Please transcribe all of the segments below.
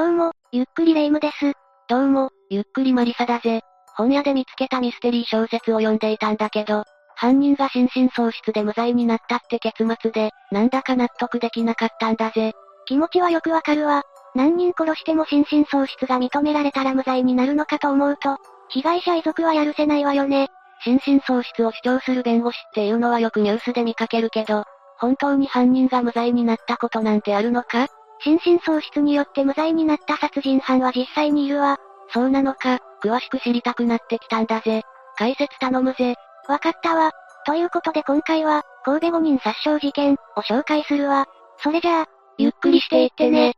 どうも、ゆっくりレ夢ムです。どうも、ゆっくりマリサだぜ。本屋で見つけたミステリー小説を読んでいたんだけど、犯人が心神喪失で無罪になったって結末で、なんだか納得できなかったんだぜ。気持ちはよくわかるわ。何人殺しても心神喪失が認められたら無罪になるのかと思うと、被害者遺族はやるせないわよね。心神喪失を主張する弁護士っていうのはよくニュースで見かけるけど、本当に犯人が無罪になったことなんてあるのか？心神喪失によって無罪になった殺人犯は実際にいるわ。そうなのか、詳しく知りたくなってきたんだぜ。解説頼むぜ。わかったわ。ということで今回は、神戸5人殺傷事件を紹介するわ。それじゃあ、ゆっくりしていってね。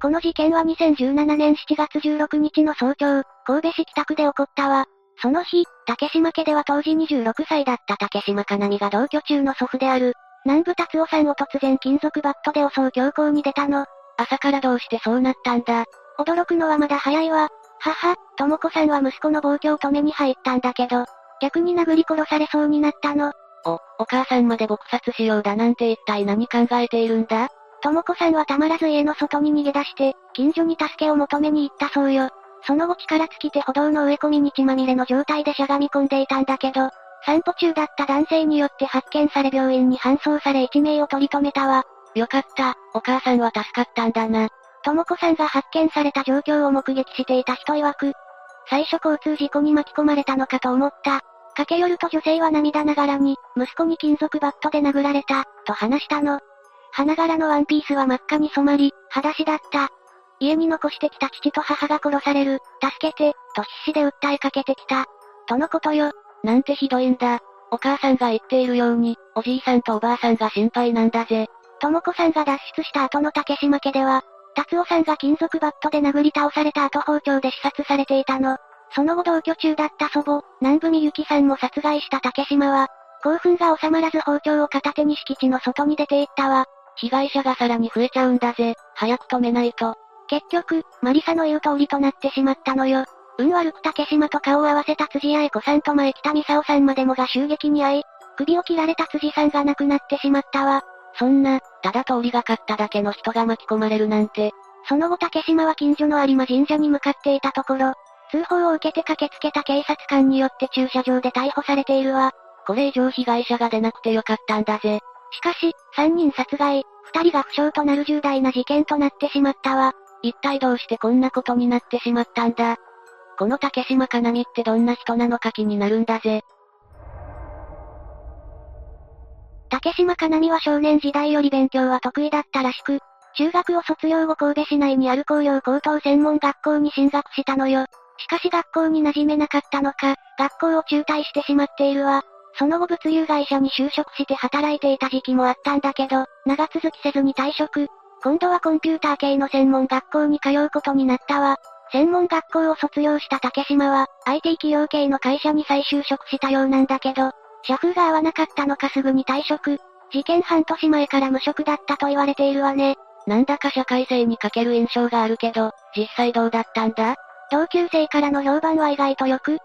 この事件は2017年7月16日の早朝、神戸市北区で起こったわ。その日、竹島家では当時26歳だった竹島かなみが同居中の祖父である、南部達夫さんを突然金属バットで襲う強行に出たの。朝からどうしてそうなったんだ驚くのはまだ早いわ。母、智子さんは息子の暴挙を止めに入ったんだけど、逆に殴り殺されそうになったの。お、お母さんまで撲殺しようだなんて一体何考えているんだ？智子さんはたまらず家の外に逃げ出して、近所に助けを求めに行ったそうよ。その後力尽きて歩道の植え込みに血まみれの状態でしゃがみ込んでいたんだけど、散歩中だった男性によって発見され病院に搬送され一命を取り留めたわ。よかった、お母さんは助かったんだな。智子さんが発見された状況を目撃していた人曰く、最初交通事故に巻き込まれたのかと思った。駆け寄ると女性は涙ながらに、息子に金属バットで殴られた、と話したの。花柄のワンピースは真っ赤に染まり、裸足だった。家に残してきた父と母が殺される、助けて、と必死で訴えかけてきた。とのことよ。なんてひどいんだ。お母さんが言っているように、おじいさんとおばあさんが心配なんだぜ。智子さんが脱出した後の竹島家では、達夫さんが金属バットで殴り倒された後包丁で刺殺されていたの。その後同居中だった祖母、南部みゆきさんも殺害した竹島は、興奮が収まらず包丁を片手に敷地の外に出て行ったわ。被害者がさらに増えちゃうんだぜ。早く止めないと。結局、マリサの言う通りとなってしまったのよ。運悪く竹島と顔を合わせた辻愛子さんと前北美沙さんまでもが襲撃に遭い、首を切られた辻さんが亡くなってしまったわ。そんな、ただ通りがかっただけの人が巻き込まれるなんて。その後竹島は近所の有馬神社に向かっていたところ、通報を受けて駆けつけた警察官によって駐車場で逮捕されているわ。これ以上被害者が出なくてよかったんだぜ。しかし、3人殺害、2人が負傷となる重大な事件となってしまったわ。一体どうしてこんなことになってしまったんだこの竹島かなみってどんな人なのか気になるんだぜ。竹島かなみは少年時代より勉強は得意だったらしく、中学を卒業後神戸市内にある工業高等専門学校に進学したのよ。しかし学校に馴染めなかったのか、学校を中退してしまっているわ。その後物流会社に就職して働いていた時期もあったんだけど、長続きせずに退職。今度はコンピューター系の専門学校に通うことになったわ。専門学校を卒業した竹島は、IT 企業系の会社に再就職したようなんだけど、社風が合わなかったのかすぐに退職。事件半年前から無職だったと言われているわね。なんだか社会性に欠ける印象があるけど、実際どうだったんだ？同級生からの評判は意外と良く、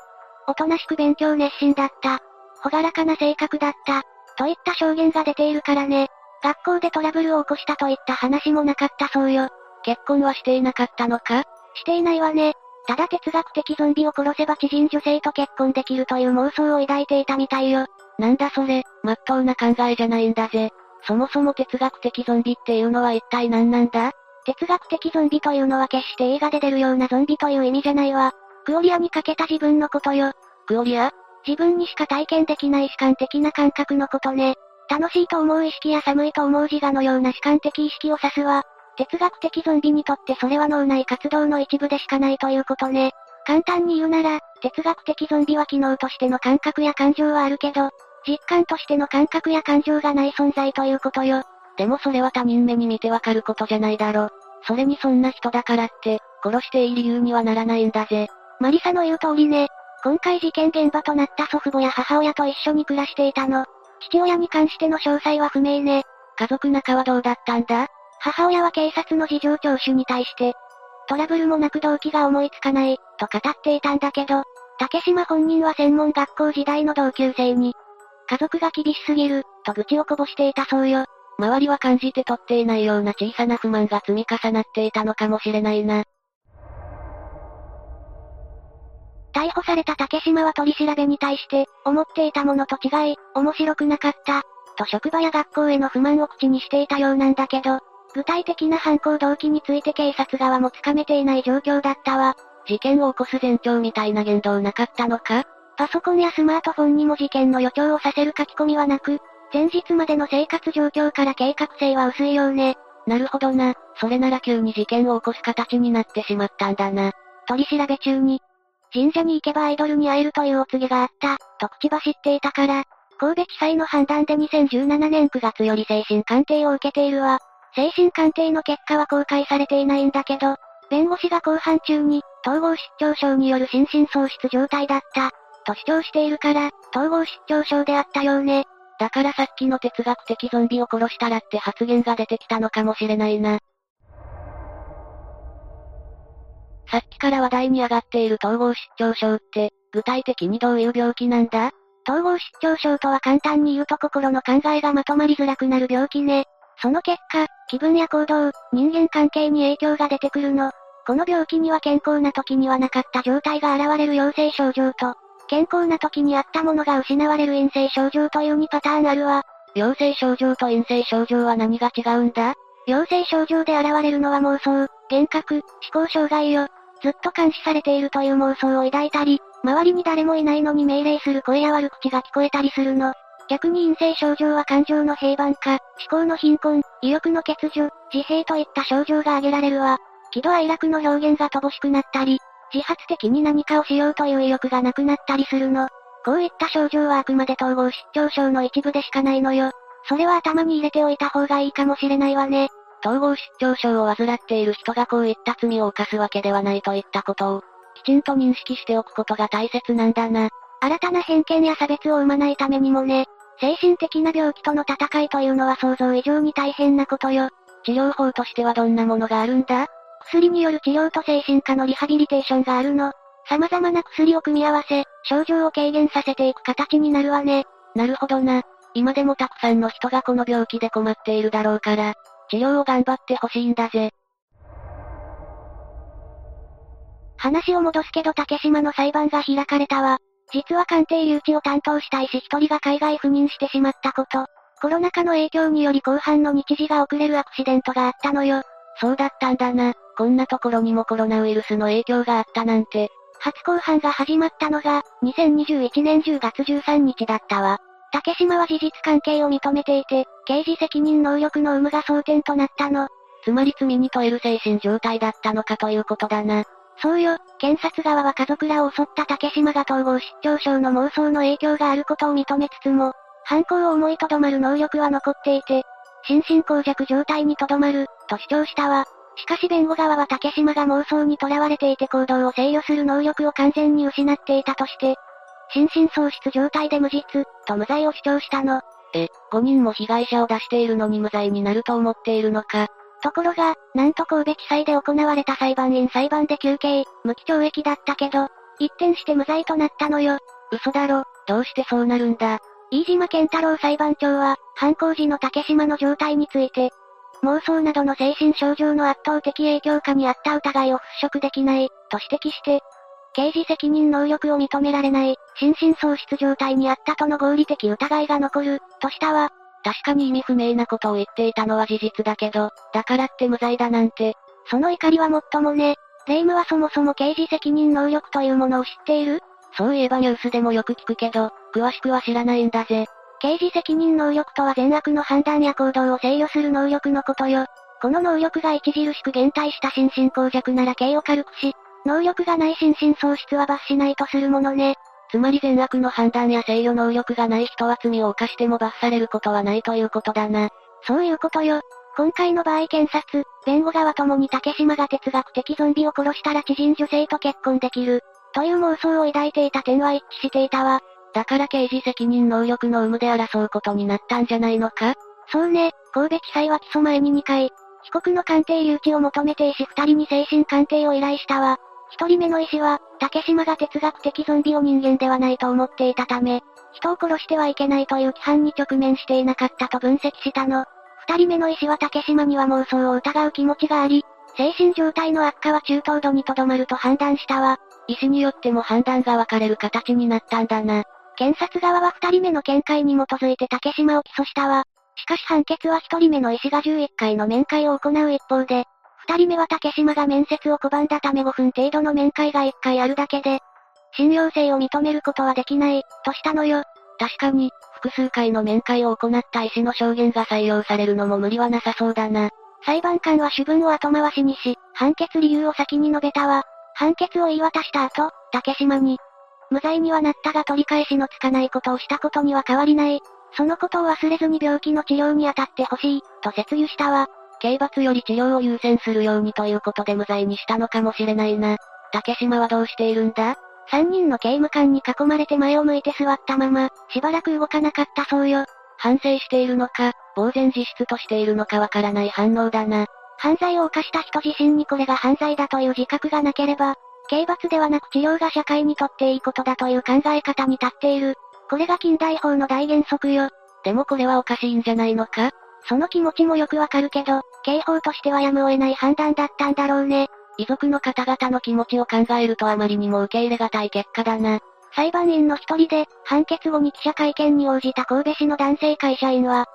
おとなしく勉強熱心だった。ほがらかな性格だった。といった証言が出ているからね。学校でトラブルを起こしたといった話もなかったそうよ。結婚はしていなかったのか？していないわね。ただ哲学的ゾンビを殺せば知人女性と結婚できるという妄想を抱いていたみたいよ。なんだそれ、まっとうな考えじゃないんだぜ。そもそも哲学的ゾンビっていうのは一体何なんだ？哲学的ゾンビというのは決して映画で出るようなゾンビという意味じゃないわ。クオリアにかけた自分のことよ。クオリア？自分にしか体験できない主観的な感覚のことね。楽しいと思う意識や寒いと思う自我のような主観的意識を指すわ。哲学的ゾンビにとってそれは脳内活動の一部でしかないということね。簡単に言うなら、哲学的ゾンビは機能としての感覚や感情はあるけど、実感としての感覚や感情がない存在ということよ。でもそれは他人目に見てわかることじゃないだろ。それにそんな人だからって、殺していい理由にはならないんだぜ。マリサの言う通りね。今回事件現場となった祖父母や母親と一緒に暮らしていたの。父親に関しての詳細は不明ね。家族仲はどうだったんだ？母親は警察の事情聴取に対して、トラブルもなく動機が思いつかない、と語っていたんだけど、竹島本人は専門学校時代の同級生に、家族が厳しすぎる、と愚痴をこぼしていたそうよ。周りは感じて取っていないような小さな不満が積み重なっていたのかもしれないな。逮捕された竹島は取り調べに対して、思っていたものと違い、面白くなかった、と職場や学校への不満を口にしていたようなんだけど、具体的な犯行動機について警察側もつかめていない状況だったわ。事件を起こす前兆みたいな言動なかったのか？パソコンやスマートフォンにも事件の予兆をさせる書き込みはなく、前日までの生活状況から計画性は薄いようね。なるほどな。それなら急に事件を起こす形になってしまったんだな。取り調べ中に、神社に行けばアイドルに会えるというお告げがあった、と口走っていたから、神戸地裁の判断で2017年9月より精神鑑定を受けているわ。精神鑑定の結果は公開されていないんだけど、弁護士が公判中に、統合失調症による心神喪失状態だった、と主張しているから、統合失調症であったようね。だからさっきの哲学的ゾンビを殺したらって発言が出てきたのかもしれないな。さっきから話題に上がっている統合失調症って、具体的にどういう病気なんだ？統合失調症とは簡単に言うと心の考えがまとまりづらくなる病気ね。その結果、気分や行動、人間関係に影響が出てくるの。この病気には健康な時にはなかった状態が現れる陽性症状と、健康な時にあったものが失われる陰性症状という2パターンあるわ。陽性症状と陰性症状は何が違うんだ？陽性症状で現れるのは妄想、幻覚、思考障害よ。ずっと監視されているという妄想を抱いたり、周りに誰もいないのに命令する声や悪口が聞こえたりするの。逆に陰性症状は感情の平板化、思考の貧困、意欲の欠如、自閉といった症状が挙げられるわ。喜怒哀楽の表現が乏しくなったり、自発的に何かをしようという意欲がなくなったりするの。こういった症状はあくまで統合失調症の一部でしかないのよ。それは頭に入れておいた方がいいかもしれないわね。統合失調症を患っている人がこういった罪を犯すわけではないといったことを、きちんと認識しておくことが大切なんだな。新たな偏見や差別を生まないためにもね、精神的な病気との戦いというのは想像以上に大変なことよ。治療法としてはどんなものがあるんだ？薬による治療と精神科のリハビリテーションがあるの。様々な薬を組み合わせ、症状を軽減させていく形になるわね。なるほどな。今でもたくさんの人がこの病気で困っているだろうから、治療を頑張ってほしいんだぜ。話を戻すけど竹島の裁判が開かれたわ。実は鑑定留置を担当した医師一人が海外赴任してしまったこと。コロナ禍の影響により後半の日時が遅れるアクシデントがあったのよ。そうだったんだな。こんなところにもコロナウイルスの影響があったなんて。初公判が始まったのが、2021年10月13日だったわ。竹島は事実関係を認めていて、刑事責任能力の有無が争点となったの。つまり罪に問える精神状態だったのかということだな。そうよ、検察側は家族らを襲った竹島が統合失調症の妄想の影響があることを認めつつも、犯行を思いとどまる能力は残っていて、心神耗弱状態にとどまる、と主張したわ。しかし弁護側は竹島が妄想にとらわれていて行動を制御する能力を完全に失っていたとして、心神喪失状態で無実、と無罪を主張したの。え、5人も被害者を出しているのに無罪になると思っているのか。ところが、なんと神戸地裁で行われた裁判員裁判で休刑、無期懲役だったけど、一転して無罪となったのよ。嘘だろ、どうしてそうなるんだ。飯島健太郎裁判長は、犯行時の竹島の状態について、妄想などの精神症状の圧倒的影響下にあった疑いを払拭できない、と指摘して、刑事責任能力を認められない、心神喪失状態にあったとの合理的疑いが残る、としたわ。確かに意味不明なことを言っていたのは事実だけど、だからって無罪だなんて。その怒りはもっともね。霊夢はそもそも刑事責任能力というものを知っている？そういえばニュースでもよく聞くけど、詳しくは知らないんだぜ。刑事責任能力とは善悪の判断や行動を制御する能力のことよ。この能力が著しく減退した心神耗弱なら刑を軽くし、能力がない心神喪失は罰しないとするものね。つまり善悪の判断や制御能力がない人は罪を犯しても罰されることはないということだな。そういうことよ。今回の場合検察、弁護側ともに竹島が哲学的ゾンビを殺したら知人女性と結婚できる、という妄想を抱いていた点は一致していたわ。だから刑事責任能力の有無で争うことになったんじゃないのか？そうね、神戸地裁は起訴前に2回、被告の鑑定留置を求めて医師2人に精神鑑定を依頼したわ。一人目の医師は、竹島が哲学的ゾンビを人間ではないと思っていたため、人を殺してはいけないという規範に直面していなかったと分析したの。二人目の医師は竹島には妄想を疑う気持ちがあり、精神状態の悪化は中等度にとどまると判断したわ。医師によっても判断が分かれる形になったんだな。検察側は二人目の見解に基づいて竹島を起訴したわ。しかし判決は一人目の医師が11回の面会を行う一方で、二人目は竹島が面接を拒んだため5分程度の面会が1回あるだけで、信用性を認めることはできない、としたのよ。確かに、複数回の面会を行った医師の証言が採用されるのも無理はなさそうだな。裁判官は主文を後回しにし、判決理由を先に述べたわ。判決を言い渡した後、竹島に、無罪にはなったが取り返しのつかないことをしたことには変わりない。そのことを忘れずに病気の治療に当たってほしい、と説諭したわ。刑罰より治療を優先するようにということで無罪にしたのかもしれないな。竹島はどうしているんだ？三人の刑務官に囲まれて前を向いて座ったまま、しばらく動かなかったそうよ。反省しているのか、呆然自失としているのかわからない反応だな。犯罪を犯した人自身にこれが犯罪だという自覚がなければ、刑罰ではなく治療が社会にとっていいことだという考え方に立っている。これが近代法の大原則よ。でもこれはおかしいんじゃないのか？その気持ちもよくわかるけど、刑法としてはやむを得ない判断だったんだろうね。遺族の方々の気持ちを考えるとあまりにも受け入れがたい結果だな。裁判員の一人で、判決後に記者会見に応じた神戸市の男性会社員は、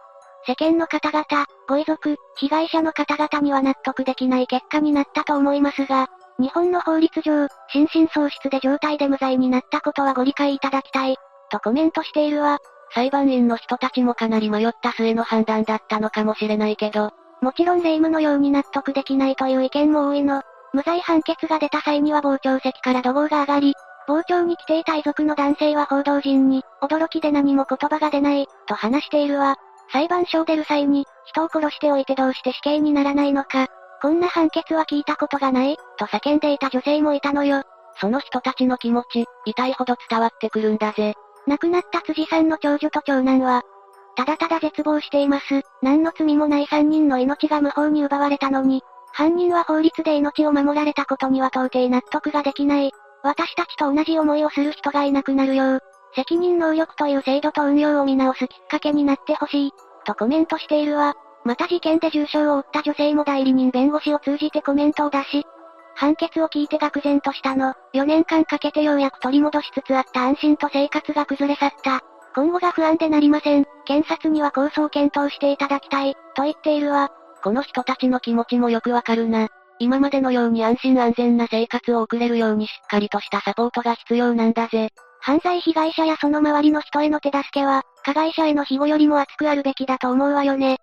世間の方々、ご遺族、被害者の方々には納得できない結果になったと思いますが、日本の法律上、心神喪失で状態で無罪になったことはご理解いただきたい、とコメントしているわ。裁判員の人たちもかなり迷った末の判断だったのかもしれないけど、もちろん霊夢のように納得できないという意見も多いの。無罪判決が出た際には傍聴席から怒号が上がり、傍聴に来ていた遺族の男性は報道陣に、驚きで何も言葉が出ない、と話しているわ。裁判所を出る際に、人を殺しておいてどうして死刑にならないのか、こんな判決は聞いたことがない、と叫んでいた女性もいたのよ。その人たちの気持ち、痛いほど伝わってくるんだぜ。亡くなった辻さんの長女と長男は、ただただ絶望しています。何の罪もない3人の命が無法に奪われたのに、犯人は法律で命を守られたことには到底納得ができない。私たちと同じ思いをする人がいなくなるよう、責任能力という制度と運用を見直すきっかけになってほしい、とコメントしているわ。また事件で重傷を負った女性も代理人弁護士を通じてコメントを出し、判決を聞いて愕然としたの。4年間かけてようやく取り戻しつつあった安心と生活が崩れ去った。今後が不安でなりません。検察には控訴を検討していただきたい、と言っているわ。この人たちの気持ちもよくわかるな。今までのように安心安全な生活を送れるようにしっかりとしたサポートが必要なんだぜ。犯罪被害者やその周りの人への手助けは、加害者への庇護よりも厚くあるべきだと思うわよね。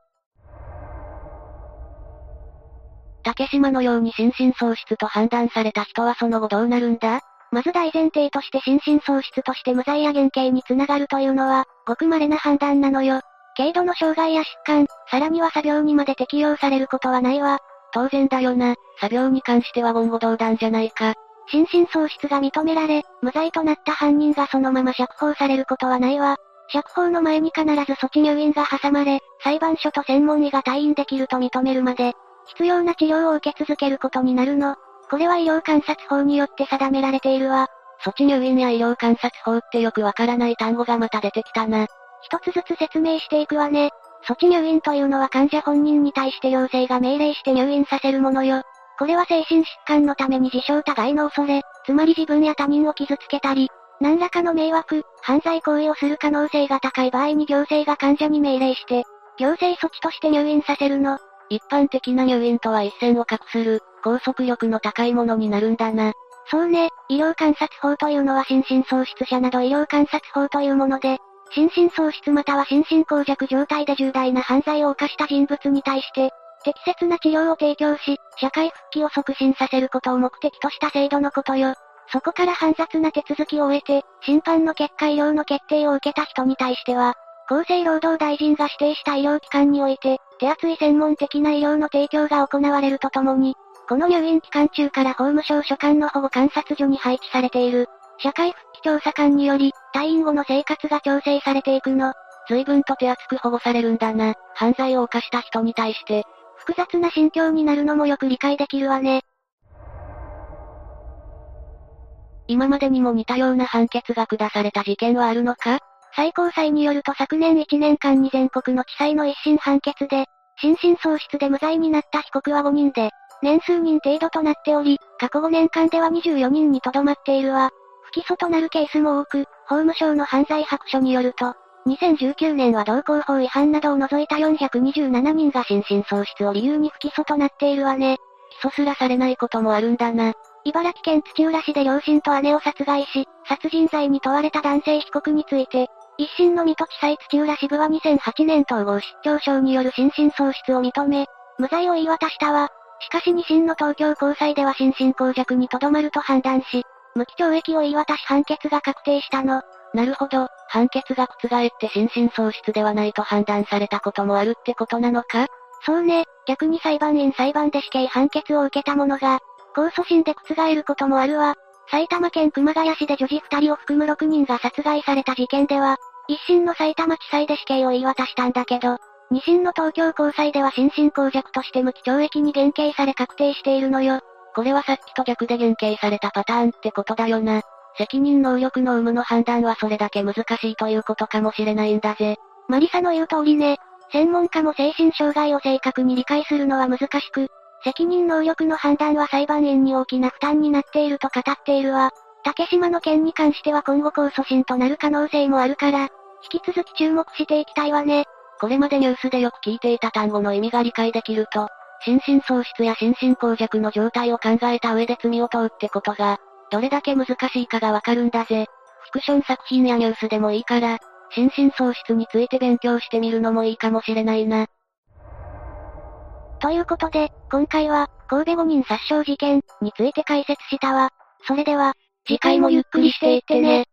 竹島のように心神喪失と判断された人はその後どうなるんだまず大前提として心神喪失として無罪や減刑につながるというのは、ごく稀な判断なのよ。軽度の障害や疾患、さらには作病にまで適用されることはないわ。当然だよな。作病に関しては言語道断じゃないか。心神喪失が認められ、無罪となった犯人がそのまま釈放されることはないわ。釈放の前に必ず措置入院が挟まれ、裁判所と専門医が退院できると認めるまで、必要な治療を受け続けることになるの。これは医療観察法によって定められているわ。措置入院や医療観察法ってよくわからない単語がまた出てきたな。一つずつ説明していくわね。措置入院というのは患者本人に対して行政が命令して入院させるものよ。これは精神疾患のために自傷互いの恐れ、つまり自分や他人を傷つけたり、何らかの迷惑、犯罪行為をする可能性が高い場合に行政が患者に命令して、行政措置として入院させるの。一般的な入院とは一線を画する、拘束力の高いものになるんだな。そうね、医療観察法というのは心神喪失者など医療観察法というもので、心神喪失または心神耗弱状態で重大な犯罪を犯した人物に対して、適切な治療を提供し、社会復帰を促進させることを目的とした制度のことよ。そこから煩雑な手続きを終えて、審判の結果医療の決定を受けた人に対しては、厚生労働大臣が指定した医療機関において、手厚い専門的な医療の提供が行われるとともに、この入院期間中から法務省所管の保護観察所に配置されている、社会復帰調査官により、退院後の生活が調整されていくの。随分と手厚く保護されるんだな。犯罪を犯した人に対して。複雑な心境になるのもよく理解できるわね。今までにも似たような判決が下された事件はあるのか？最高裁によると昨年1年間に全国の地裁の一審判決で、心神喪失で無罪になった被告は5人で、年数人程度となっており、過去5年間では24人にとどまっているわ。不起訴となるケースも多く、法務省の犯罪白書によると、2019年は道交法違反などを除いた427人が心神喪失を理由に不起訴となっているわね。起訴すらされないこともあるんだな。茨城県土浦市で両親と姉を殺害し、殺人罪に問われた男性被告について、一審の水戸地裁土浦支部は2008年統合失調症による心神喪失を認め、無罪を言い渡したわ。しかし二審の東京高裁では心神耗弱にとどまると判断し、無期懲役を言い渡し判決が確定したの。なるほど、判決が覆って心神喪失ではないと判断されたこともあるってことなのか？そうね、逆に裁判員裁判で死刑判決を受けた者が、控訴審で覆ることもあるわ。埼玉県熊谷市で女児2人を含む6人が殺害された事件では、一審の埼玉地裁で死刑を言い渡したんだけど、二審の東京高裁では心神耗弱として無期懲役に減刑され確定しているのよ。これはさっきと逆で減刑されたパターンってことだよな。責任能力の有無の判断はそれだけ難しいということかもしれないんだぜ。マリサの言う通りね。専門家も精神障害を正確に理解するのは難しく、責任能力の判断は裁判員に大きな負担になっていると語っているわ。竹島の件に関しては今後控訴審となる可能性もあるから、引き続き注目していきたいわね。これまでニュースでよく聞いていた単語の意味が理解できると、心神喪失や心神耗弱の状態を考えた上で罪を問うってことが、どれだけ難しいかがわかるんだぜ。フィクション作品やニュースでもいいから、心神喪失について勉強してみるのもいいかもしれないな。ということで、今回は、神戸5人殺傷事件について解説したわ。それでは、次回もゆっくりしていってね。